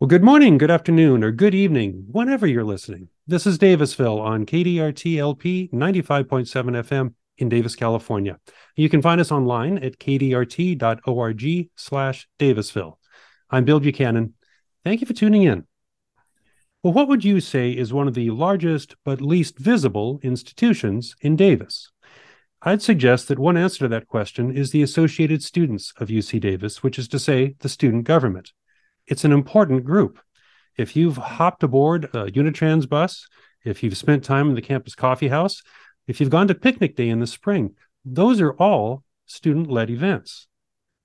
Well, good morning, good afternoon, or good evening, whenever you're listening. This is Davisville on KDRTLP 95.7 FM in Davis, California. You can find us online at kdrt.org slash Davisville. I'm Bill Buchanan. Thank you for tuning in. Well, what would you say is one of the largest but least visible institutions in Davis? I'd suggest that one answer to that question is the Associated Students of UC Davis, which is to say, the student government it's an important group. If you've hopped aboard a Unitrans bus, if you've spent time in the campus coffee house, if you've gone to picnic day in the spring, those are all student led events.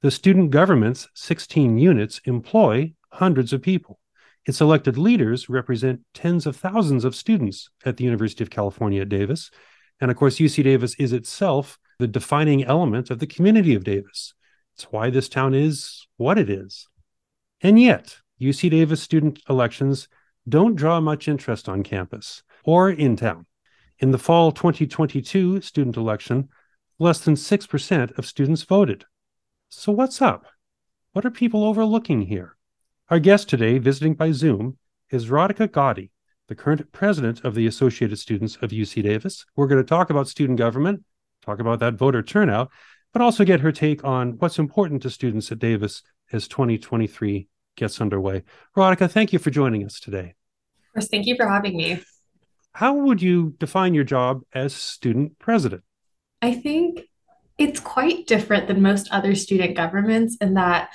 The student government's 16 units employ hundreds of people. Its elected leaders represent tens of thousands of students at the University of California at Davis. And of course, UC Davis is itself the defining element of the community of Davis. It's why this town is what it is. And yet, UC Davis student elections don't draw much interest on campus or in town. In the fall 2022 student election, less than 6% of students voted. So, what's up? What are people overlooking here? Our guest today, visiting by Zoom, is Radhika Gowdy, the current president of the Associated Students of UC Davis. We're going to talk about student government, talk about that voter turnout, but also get her take on what's important to students at Davis as 2023 gets underway. Radhika, thank you for joining us today. Of course, thank you for having me. How would you define your job as student president? I think it's quite different than most other student governments in that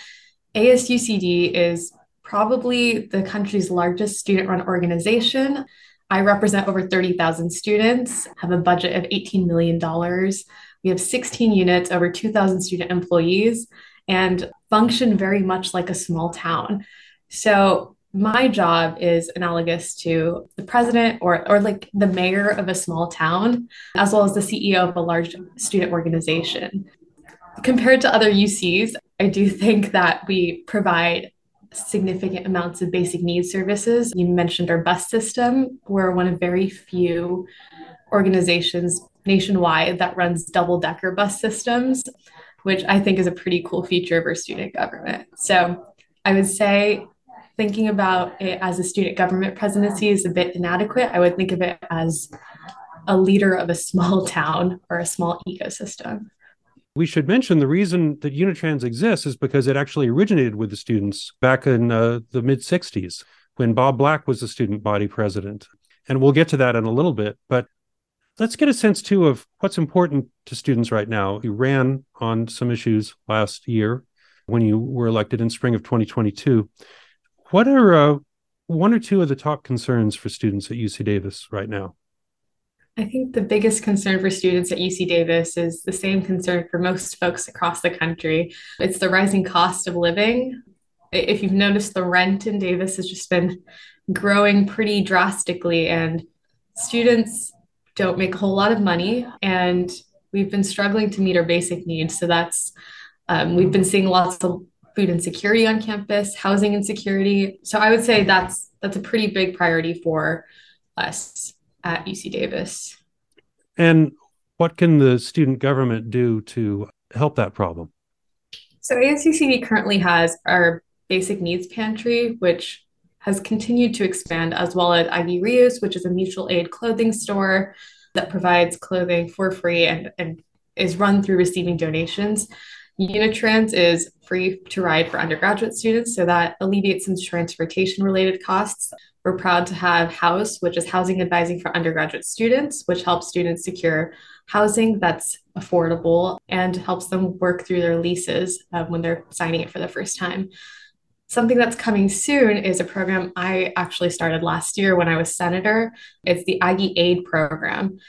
ASUCD is probably the country's largest student run organization. I represent over 30,000 students, have a budget of $18 million. We have 16 units, over 2,000 student employees, and function very much like a small town. So my job is analogous to the president or, or like the mayor of a small town, as well as the CEO of a large student organization. Compared to other UCs, I do think that we provide significant amounts of basic needs services. You mentioned our bus system. We're one of very few organizations nationwide that runs double decker bus systems which I think is a pretty cool feature of our student government. So I would say thinking about it as a student government presidency is a bit inadequate. I would think of it as a leader of a small town or a small ecosystem. We should mention the reason that Unitrans exists is because it actually originated with the students back in uh, the mid 60s when Bob Black was the student body president. And we'll get to that in a little bit. But let's get a sense too of what's important to students right now. You ran on some issues last year when you were elected in spring of 2022. What are uh, one or two of the top concerns for students at UC Davis right now? I think the biggest concern for students at UC Davis is the same concern for most folks across the country. It's the rising cost of living. If you've noticed, the rent in Davis has just been growing pretty drastically, and students don't make a whole lot of money and we've been struggling to meet our basic needs. So that's, um, we've been seeing lots of food insecurity on campus, housing insecurity. So I would say that's, that's a pretty big priority for us at UC Davis. And what can the student government do to help that problem? So ASUCD currently has our basic needs pantry, which has continued to expand, as well as Aggie Reuse, which is a mutual aid clothing store that provides clothing for free and, and is run through receiving donations. Unitrans is free to ride for undergraduate students, so that alleviates some transportation related costs. We're proud to have House, which is housing advising for undergraduate students, which helps students secure housing that's affordable and helps them work through their leases uh, when they're signing it for the first time. Something that's coming soon is a program I actually started last year when I was senator. It's the Aggie Aid program.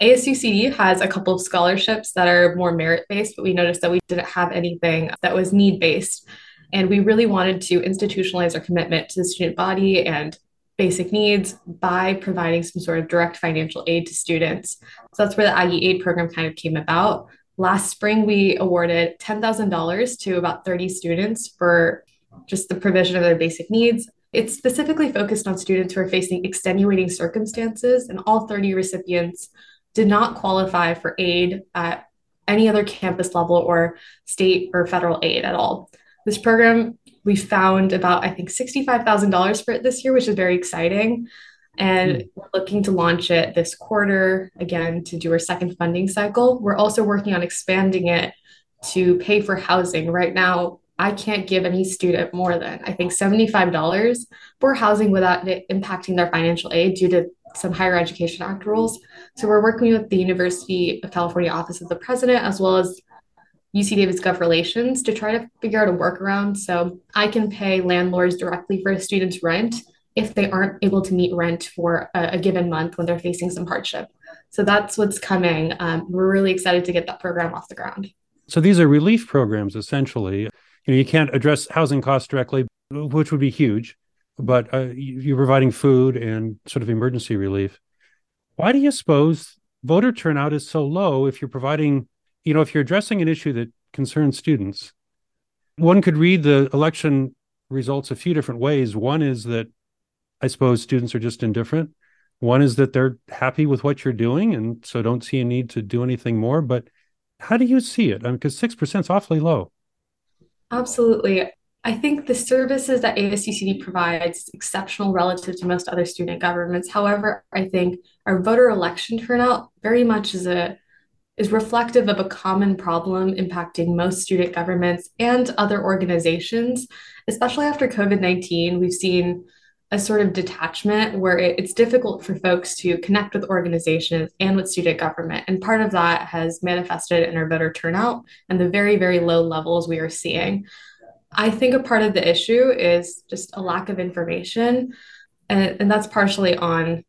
ASUCD has a couple of scholarships that are more merit based, but we noticed that we didn't have anything that was need based. And we really wanted to institutionalize our commitment to the student body and basic needs by providing some sort of direct financial aid to students. So that's where the Aggie Aid program kind of came about. Last spring, we awarded $10,000 to about 30 students for just the provision of their basic needs. It's specifically focused on students who are facing extenuating circumstances, and all 30 recipients did not qualify for aid at any other campus level or state or federal aid at all. This program we found about, I think, $65,000 for it this year, which is very exciting. And mm. we're looking to launch it this quarter again to do our second funding cycle. We're also working on expanding it to pay for housing. Right now, I can't give any student more than I think $75 for housing without it impacting their financial aid due to some higher education act rules. So we're working with the University of California Office of the President as well as UC Davis Gov Relations to try to figure out a workaround so I can pay landlords directly for a student's rent if they aren't able to meet rent for a, a given month when they're facing some hardship. So that's what's coming. Um, we're really excited to get that program off the ground. So these are relief programs essentially. You know, you can't address housing costs directly, which would be huge, but uh, you're providing food and sort of emergency relief. Why do you suppose voter turnout is so low if you're providing, you know, if you're addressing an issue that concerns students? One could read the election results a few different ways. One is that I suppose students are just indifferent. One is that they're happy with what you're doing and so don't see a need to do anything more. But how do you see it? I mean, because 6% is awfully low. Absolutely. I think the services that ASUCD provides exceptional relative to most other student governments. However, I think our voter election turnout very much is a is reflective of a common problem impacting most student governments and other organizations, especially after COVID-19. We've seen a sort of detachment where it, it's difficult for folks to connect with organizations and with student government. And part of that has manifested in our voter turnout and the very, very low levels we are seeing. I think a part of the issue is just a lack of information. And, and that's partially on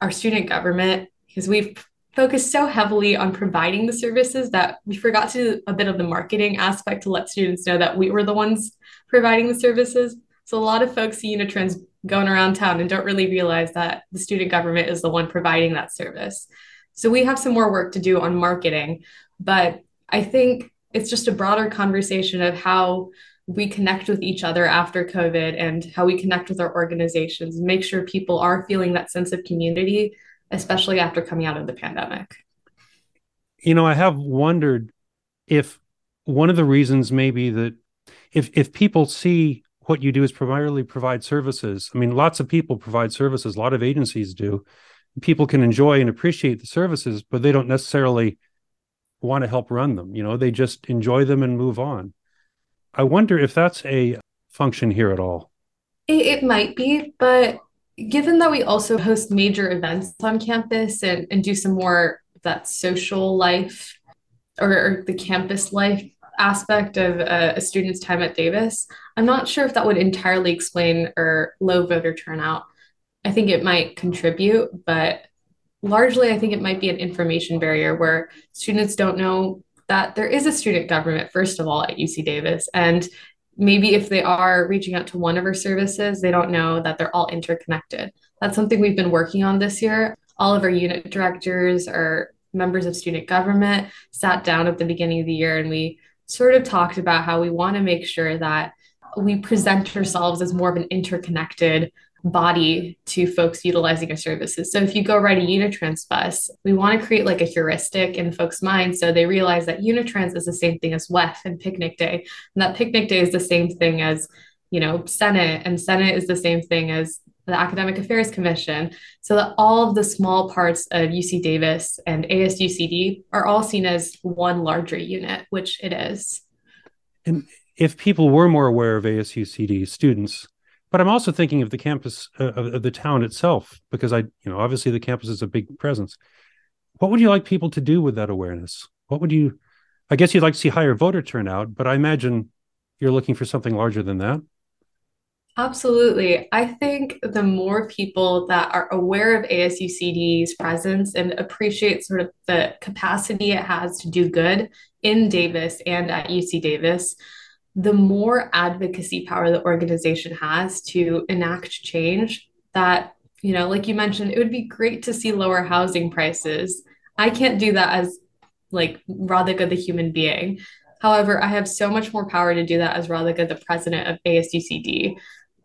our student government because we've focused so heavily on providing the services that we forgot to do a bit of the marketing aspect to let students know that we were the ones providing the services. So a lot of folks see Unitrans going around town and don't really realize that the student government is the one providing that service. So we have some more work to do on marketing, but I think it's just a broader conversation of how we connect with each other after COVID and how we connect with our organizations make sure people are feeling that sense of community, especially after coming out of the pandemic. You know, I have wondered if one of the reasons maybe that if if people see what you do is primarily provide services. I mean, lots of people provide services, a lot of agencies do. People can enjoy and appreciate the services, but they don't necessarily want to help run them. You know, they just enjoy them and move on. I wonder if that's a function here at all. It, it might be, but given that we also host major events on campus and, and do some more that social life or, or the campus life aspect of a, student's time at Davis, I'm not sure if that would entirely explain our low voter turnout. I think it might contribute, but largely, I think it might be an information barrier where students don't know that there is a student government, first of all, at UC Davis. And maybe if they are reaching out to one of our services, they don't know that they're all interconnected. That's something we've been working on this year. All of our unit directors, our members of student government sat down at the beginning of the year and we sort of talked about how we want to make sure that we present ourselves as more of an interconnected body to folks utilizing our services. So if you go ride a Unitrans bus, we want to create like a heuristic in folks' minds so they realize that Unitrans is the same thing as WEF and Picnic Day. And that Picnic Day is the same thing as, you know, Senate and Senate is the same thing as the Academic Affairs Commission, so that all of the small parts of UC Davis and ASUCD are all seen as one larger unit, which it is. And if people were more aware of ASUCD students, but I'm also thinking of the campus uh, of the town itself, because I, you know, obviously the campus is a big presence. What would you like people to do with that awareness? What would you, I guess you'd like to see higher voter turnout, but I imagine you're looking for something larger than that. Absolutely. I think the more people that are aware of ASUCD's presence and appreciate sort of the capacity it has to do good in Davis and at UC Davis, the more advocacy power the organization has to enact change that, you know, like you mentioned, it would be great to see lower housing prices. I can't do that as like Radhika, the human being. However, I have so much more power to do that as Radhika, the president of ASUCD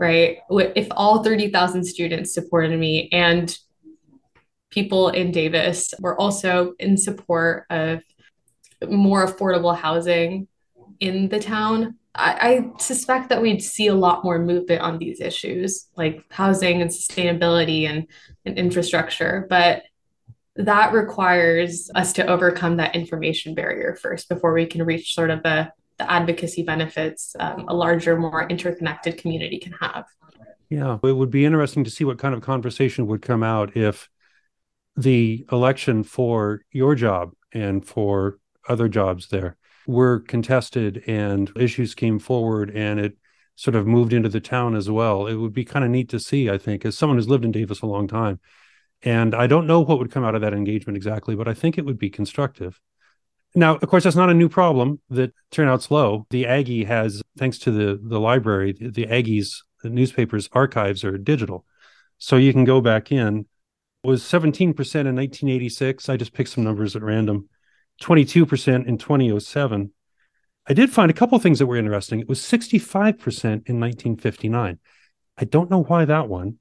right? If all 30,000 students supported me and people in Davis were also in support of more affordable housing in the town, I, I suspect that we'd see a lot more movement on these issues like housing and sustainability and, and infrastructure. But that requires us to overcome that information barrier first before we can reach sort of the, the advocacy benefits um, a larger, more interconnected community can have. Yeah, it would be interesting to see what kind of conversation would come out if the election for your job and for other jobs there were contested and issues came forward and it sort of moved into the town as well. It would be kind of neat to see, I think, as someone who's lived in Davis a long time. And I don't know what would come out of that engagement exactly, but I think it would be constructive. Now, of course, that's not a new problem that turnout's low. The Aggie has, thanks to the the library, the, the Aggie's the newspapers archives are digital. So you can go back in. It was 17% in 1986. I just picked some numbers at random. 22% in 2007. I did find a couple of things that were interesting. It was 65% in 1959. I don't know why that one.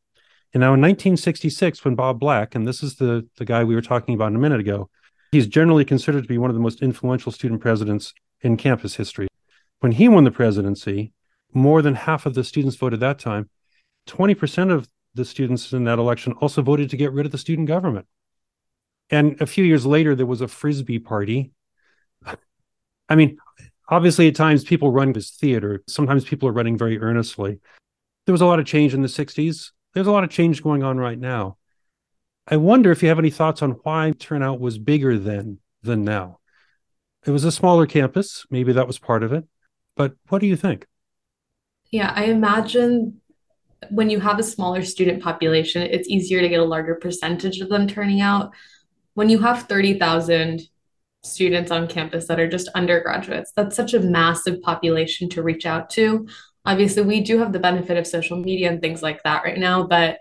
And now in 1966, when Bob Black, and this is the, the guy we were talking about a minute ago, he's generally considered to be one of the most influential student presidents in campus history. When he won the presidency, more than half of the students voted that time. 20% of the students in that election also voted to get rid of the student government. And a few years later, there was a frisbee party. I mean, obviously, at times people run this theater. Sometimes people are running very earnestly. There was a lot of change in the 60s. There's a lot of change going on right now. I wonder if you have any thoughts on why turnout was bigger then than now. It was a smaller campus. Maybe that was part of it. But what do you think? Yeah, I imagine when you have a smaller student population, it's easier to get a larger percentage of them turning out when you have 30,000 students on campus that are just undergraduates, that's such a massive population to reach out to. Obviously, we do have the benefit of social media and things like that right now, but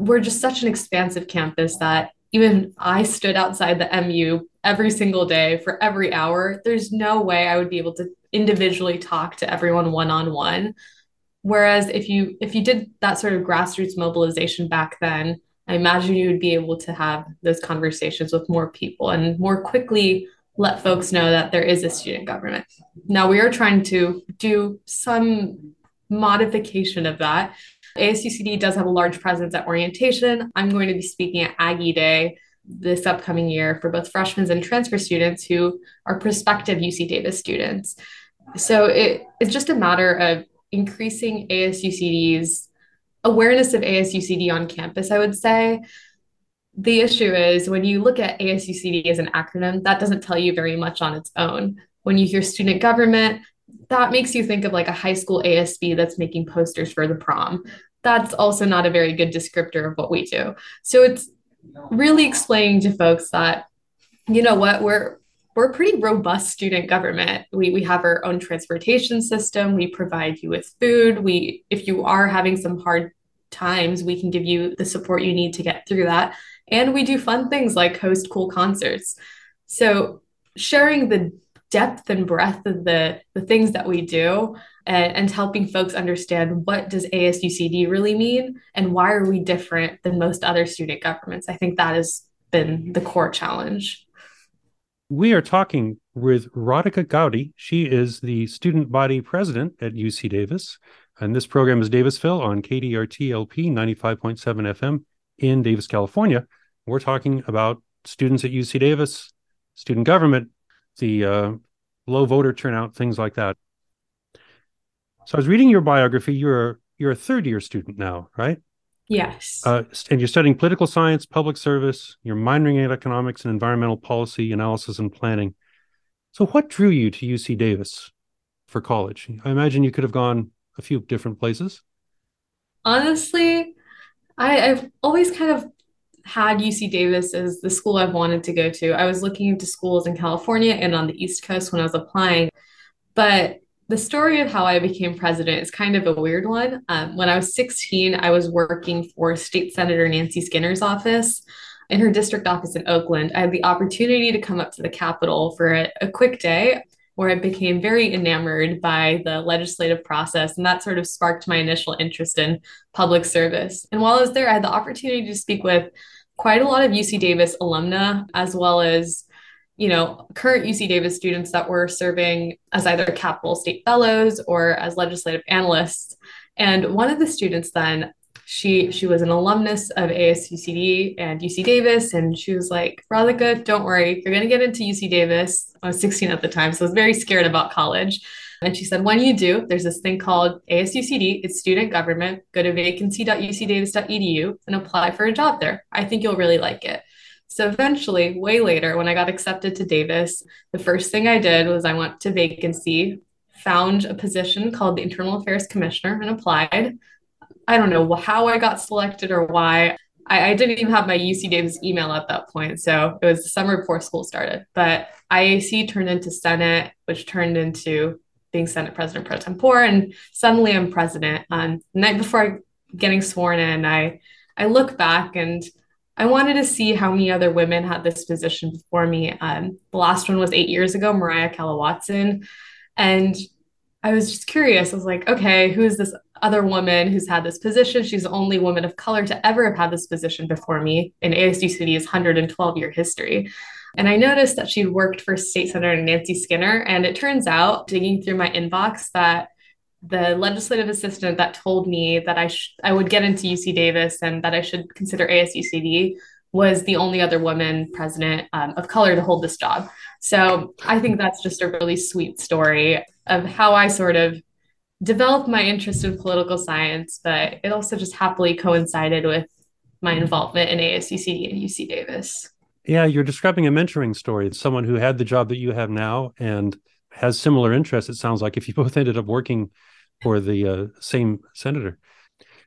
we're just such an expansive campus that even I stood outside the MU every single day for every hour. There's no way I would be able to individually talk to everyone one on one. Whereas if you if you did that sort of grassroots mobilization back then, I imagine you would be able to have those conversations with more people and more quickly let folks know that there is a student government. Now, we are trying to do some modification of that. ASUCD does have a large presence at orientation. I'm going to be speaking at Aggie Day this upcoming year for both freshmen and transfer students who are prospective UC Davis students. So it, it's just a matter of increasing ASUCD's awareness of ASUCD on campus, I would say. The issue is when you look at ASUCD as an acronym, that doesn't tell you very much on its own. When you hear student government, that makes you think of like a high school ASB that's making posters for the prom. That's also not a very good descriptor of what we do. So it's really explaining to folks that, you know what, we're we're a pretty robust student government. We, we have our own transportation system. We provide you with food. We, if you are having some hard times, we can give you the support you need to get through that. And we do fun things like host cool concerts. So sharing the depth and breadth of the, the things that we do and, and helping folks understand what does ASUCD really mean and why are we different than most other student governments. I think that has been the core challenge. We are talking with Radhika Gowdy. She is the student body president at UC Davis. And this program is Davisville on KDRTLP 95.7 FM in Davis, California. We're talking about students at UC Davis, student government, the uh, low voter turnout, things like that. So I was reading your biography. You're you're a third year student now, right? Yes. Uh, and you're studying political science, public service, you're minoring in economics and environmental policy analysis and planning. So, what drew you to UC Davis for college? I imagine you could have gone a few different places. Honestly, I, I've always kind of had UC Davis as the school I've wanted to go to. I was looking into schools in California and on the East Coast when I was applying, but the story of how I became president is kind of a weird one. Um, when I was 16, I was working for State Senator Nancy Skinner's office in her district office in Oakland. I had the opportunity to come up to the Capitol for a, a quick day where I became very enamored by the legislative process. And that sort of sparked my initial interest in public service. And while I was there, I had the opportunity to speak with quite a lot of UC Davis alumna, as well as you know, current UC Davis students that were serving as either Capital State Fellows or as legislative analysts. And one of the students then, she she was an alumnus of ASUCD and UC Davis, and she was like, Radhika, don't worry, you're gonna get into UC Davis. I was 16 at the time, so I was very scared about college. And she said, when you do, there's this thing called ASUCD, it's student government. Go to vacancy.ucdavis.edu and apply for a job there. I think you'll really like it. So eventually, way later, when I got accepted to Davis, the first thing I did was I went to vacancy, found a position called the Internal Affairs Commissioner, and applied. I don't know how I got selected or why. I, I, didn't even have my UC Davis email at that point. So it was the summer before school started. But IAC turned into Senate, which turned into being Senate President pro tempore. And suddenly I'm president. Um, the night before getting sworn in, I I look back and I wanted to see how many other women had this position before me. Um, the last one was eight years ago, Mariah Keller Watson. And I was just curious. I was like, okay, who is this other woman who's had this position? She's the only woman of color to ever have had this position before me in ASUCD's 112 year history. And I noticed that she'd worked for State Senator Nancy Skinner. And it turns out, digging through my inbox, that the legislative assistant that told me that I sh- I would get into UC Davis and that I should consider ASUCD was the only other woman president um, of color to hold this job. So I think that's just a really sweet story of how I sort of developed my interest in political science, but it also just happily coincided with my involvement in ASUCD and UC Davis. Yeah, you're describing a mentoring story. Someone who had the job that you have now and has similar interests. It sounds like if you both ended up working for the uh, same senator.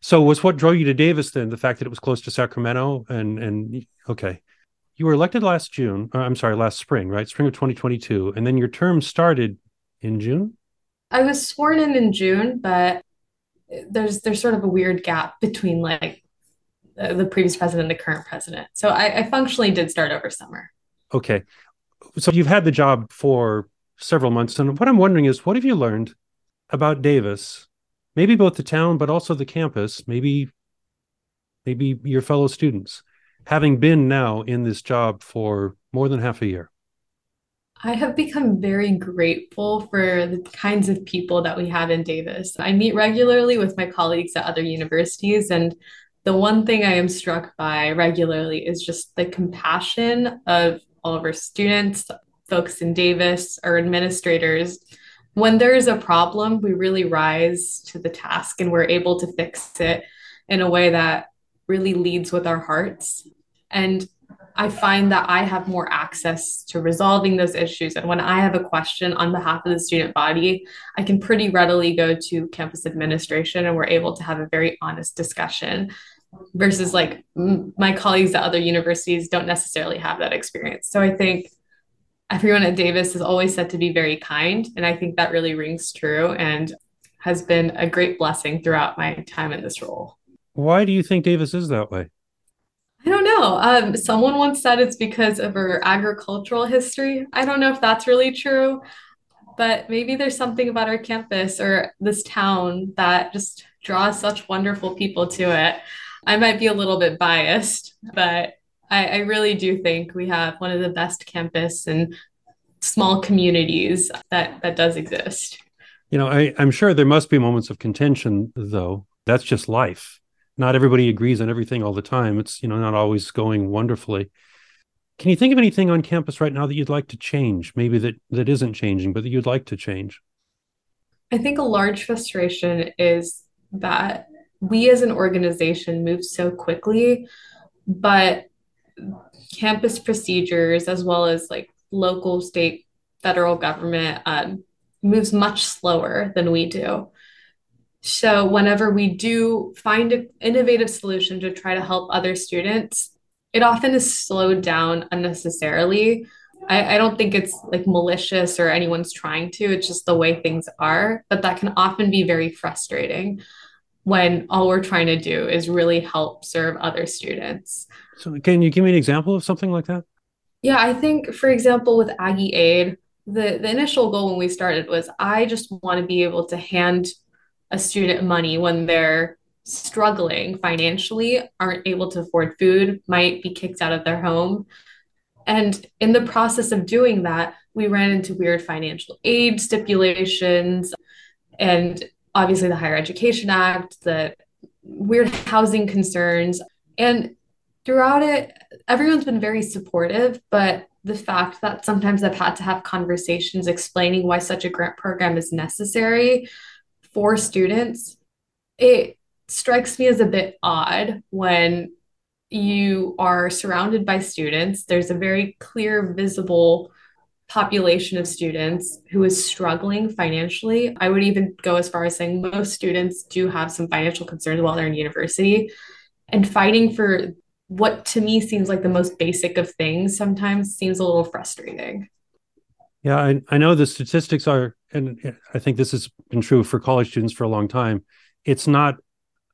So was what drove you to Davis then the fact that it was close to Sacramento and and okay. You were elected last June, I'm sorry, last spring, right? Spring of 2022 and then your term started in June? I was sworn in in June, but there's there's sort of a weird gap between like the previous president and the current president. So I, I functionally did start over summer. Okay. So you've had the job for several months and what I'm wondering is what have you learned about Davis, maybe both the town, but also the campus, maybe maybe your fellow students, having been now in this job for more than half a year? I have become very grateful for the kinds of people that we have in Davis. I meet regularly with my colleagues at other universities, and the one thing I am struck by regularly is just the compassion of all of our students, folks in Davis, our administrators, when there's a problem, we really rise to the task and we're able to fix it in a way that really leads with our hearts. And I find that I have more access to resolving those issues. And when I have a question on behalf of the student body, I can pretty readily go to campus administration and we're able to have a very honest discussion versus like my colleagues at other universities don't necessarily have that experience. So I think everyone at Davis is always said to be very kind. And I think that really rings true and has been a great blessing throughout my time in this role. Why do you think Davis is that way? I don't know. Um, someone once said it's because of our agricultural history. I don't know if that's really true, but maybe there's something about our campus or this town that just draws such wonderful people to it. I might be a little bit biased, but I, I really do think we have one of the best campus and small communities that that does exist. You know, I, I'm sure there must be moments of contention, though. That's just life. Not everybody agrees on everything all the time. It's you know not always going wonderfully. Can you think of anything on campus right now that you'd like to change? Maybe that that isn't changing, but that you'd like to change. I think a large frustration is that we as an organization move so quickly, but campus procedures as well as like local, state, federal government um, moves much slower than we do. So, whenever we do find an innovative solution to try to help other students, it often is slowed down unnecessarily. I, I, don't think it's like malicious or anyone's trying to, it's just the way things are. But that can often be very frustrating when all we're trying to do is really help serve other students. So, can you give me an example of something like that? Yeah, I think, for example, with Aggie Aid, the, the initial goal when we started was I just want to be able to hand a student money when they're struggling financially, aren't able to afford food, might be kicked out of their home. And in the process of doing that, we ran into weird financial aid stipulations and obviously the Higher Education Act, the weird housing concerns. And throughout it, everyone's been very supportive, but the fact that sometimes I've had to have conversations explaining why such a grant program is necessary for students, it strikes me as a bit odd when you are surrounded by students. There's a very clear, visible population of students who is struggling financially. I would even go as far as saying most students do have some financial concerns while they're in university. And fighting for what to me seems like the most basic of things sometimes seems a little frustrating. Yeah, I, I know the statistics are, and I think this has been true for college students for a long time. It's not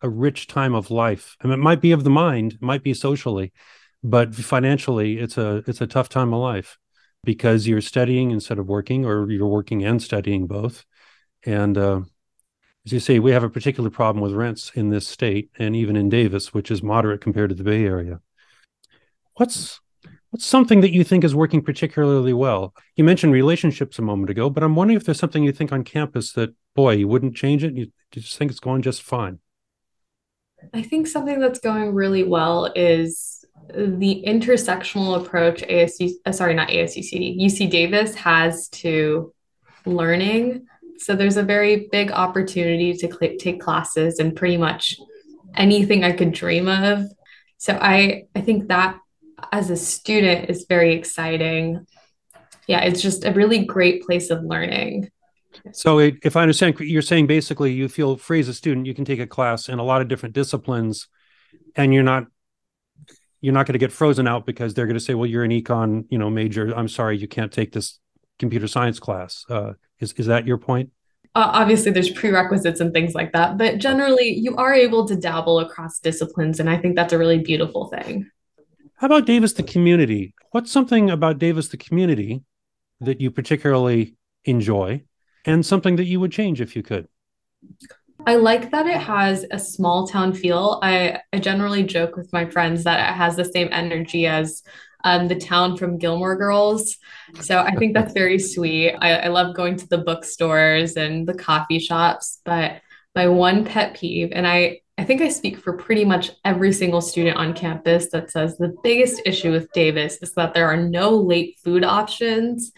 a rich time of life. I mean, it might be of the mind, it might be socially, but financially, it's a it's a tough time of life because you're studying instead of working, or you're working and studying both. And uh, as you say, we have a particular problem with rents in this state, and even in Davis, which is moderate compared to the Bay Area. What's What's something that you think is working particularly well? You mentioned relationships a moment ago, but I'm wondering if there's something you think on campus that, boy, you wouldn't change it. You, you just think it's going just fine. I think something that's going really well is the intersectional approach ASU, uh, sorry, not ASUCD, UC Davis has to learning. So there's a very big opportunity to cl- take classes and pretty much anything I could dream of. So I I think that as a student is very exciting. Yeah, it's just a really great place of learning. So, it, if I understand, you're saying basically you feel free as a student, you can take a class in a lot of different disciplines, and you're not you're not going to get frozen out because they're going to say, "Well, you're an econ, you know, major. I'm sorry, you can't take this computer science class." Uh, is is that your point? Uh, obviously, there's prerequisites and things like that, but generally, you are able to dabble across disciplines, and I think that's a really beautiful thing. How about Davis the community? What's something about Davis the community that you particularly enjoy? and something that you would change if you could? I like that it has a small town feel. I, I generally joke with my friends that it has the same energy as um, the town from Gilmore Girls. So I think that's very sweet. I, I love going to the bookstores and the coffee shops. But my one pet peeve, and I, I think I speak for pretty much every single student on campus that says the biggest issue with Davis is that there are no late food options.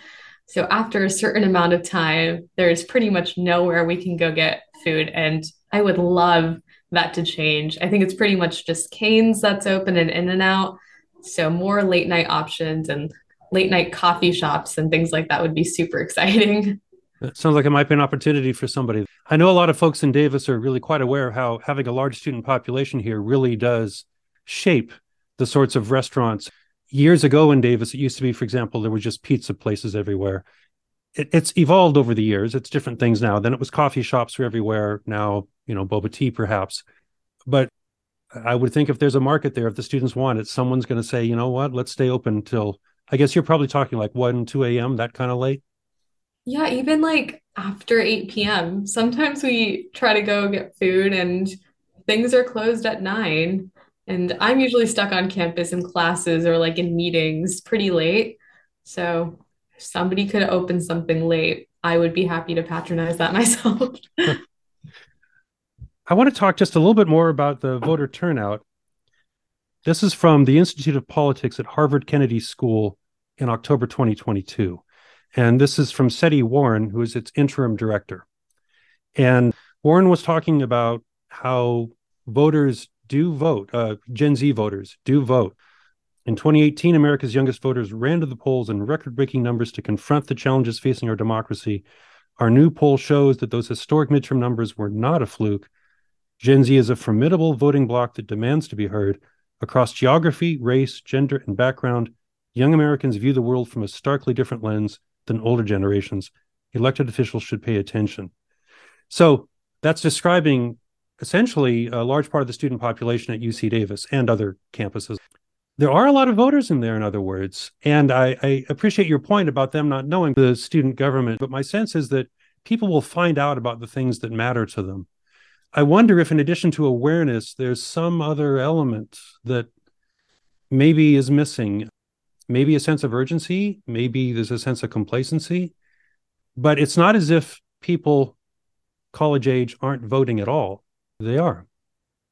So after a certain amount of time, there's pretty much nowhere we can go get food. And I would love that to change. I think it's pretty much just Cane's that's open and In-N-Out. So more late night options and late night coffee shops and things like that would be super exciting. It sounds like it might be an opportunity for somebody. I know a lot of folks in Davis are really quite aware of how having a large student population here really does shape the sorts of restaurants years ago in Davis, it used to be, for example, there were just pizza places everywhere. It, it's evolved over the years. It's different things now. Then it was coffee shops were everywhere. Now, you know, boba tea perhaps. But I would think if there's a market there, if the students want it, someone's going to say, you know what, let's stay open till. I guess you're probably talking like one, two a.m. that kind of late. Yeah, even like after 8 p.m. Sometimes we try to go get food and things are closed at nine. And I'm usually stuck on campus in classes or like in meetings pretty late. So somebody could open something late, I would be happy to patronize that myself. I want to talk just a little bit more about the voter turnout. This is from the Institute of Politics at Harvard Kennedy School in October 2022. And this is from Setti Warren, who is its interim director. And Warren was talking about how voters do vote. Uh, Gen Z voters do vote. In 2018, America's youngest voters ran to the polls in record breaking numbers to confront the challenges facing our democracy. Our new poll shows that those historic midterm numbers were not a fluke. Gen Z is a formidable voting bloc that demands to be heard. Across geography, race, gender, and background, young Americans view the world from a starkly different lens than older generations. Elected officials should pay attention. So that's describing essentially a large part of the student population at UC Davis and other campuses. There are a lot of voters in there, in other words. And I, I, appreciate your point about them not knowing the student government, but my sense is that people will find out about the things that matter to them. I wonder if, in addition to awareness, there's some other element that maybe is missing. maybe a sense of urgency, maybe there's a sense of complacency, but it's not as if people college age aren't voting at all. They are.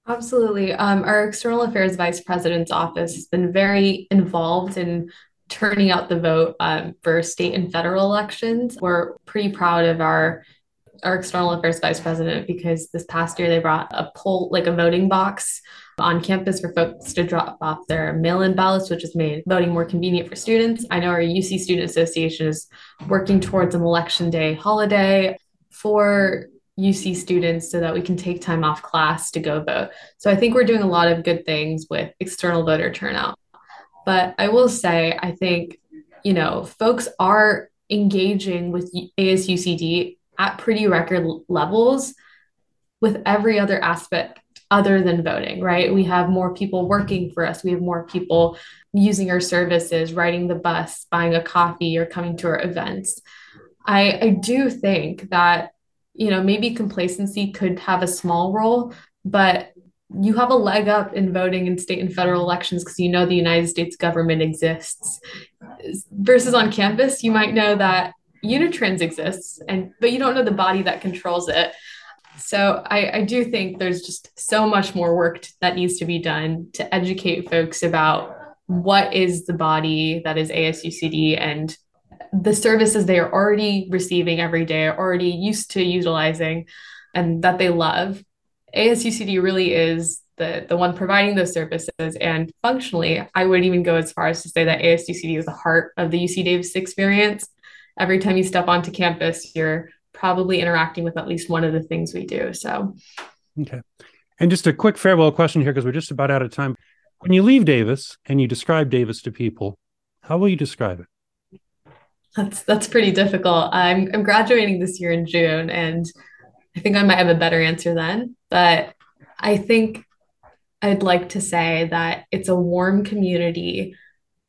Absolutely. Um, our external affairs vice president's office has been very involved in turning out the vote um, for state and federal elections. We're pretty proud of our our external affairs vice president because this past year they brought a poll like a voting box on campus for folks to drop off their mail-in ballots which has made voting more convenient for students i know our uc student association is working towards an election day holiday for UC students so that we can take time off class to go vote. So I think we're doing a lot of good things with external voter turnout. But I will say, I think, you know, folks are engaging with ASUCD at pretty record levels with every other aspect other than voting, right? We have more people working for us. We have more people using our services, riding the bus, buying a coffee, or coming to our events. I, I do think that you know, maybe complacency could have a small role, but you have a leg up in voting in state and federal elections because you know the United States government exists. Versus on campus, you might know that Unitrans exists, and but you don't know the body that controls it. So I, I do think there's just so much more work that needs to be done to educate folks about what is the body that is ASUCD and the services they are already receiving every day, are already used to utilizing, and that they love. ASUCD really is the, the one providing those services. And functionally, I would even go as far as to say that ASUCD is the heart of the UC Davis experience. Every time you step onto campus, you're probably interacting with at least one of the things we do. So, okay. And just a quick farewell question here, because we're just about out of time. When you leave Davis and you describe Davis to people, how will you describe it? That's that's pretty difficult. I'm I'm graduating this year in June, and I think I might have a better answer then. But I think I'd like to say that it's a warm community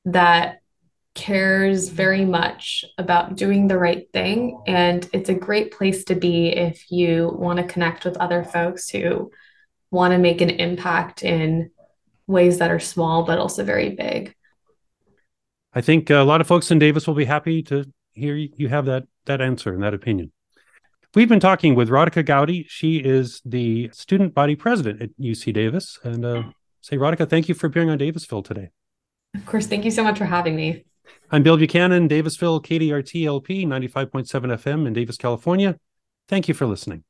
that cares very much about doing the right thing. And it's a great place to be if you want to connect with other folks who want to make an impact in ways that are small, but also very big. I think a lot of folks in Davis will be happy to hear you have that that answer and that opinion. We've been talking with Radhika Gowdy. She is the student body president at UC Davis. And uh, say, Radhika, thank you for appearing on Davisville today. Of course. Thank you so much for having me. I'm Bill Buchanan, Davisville, KDRT LP, 95.7 FM in Davis, California. Thank you for listening.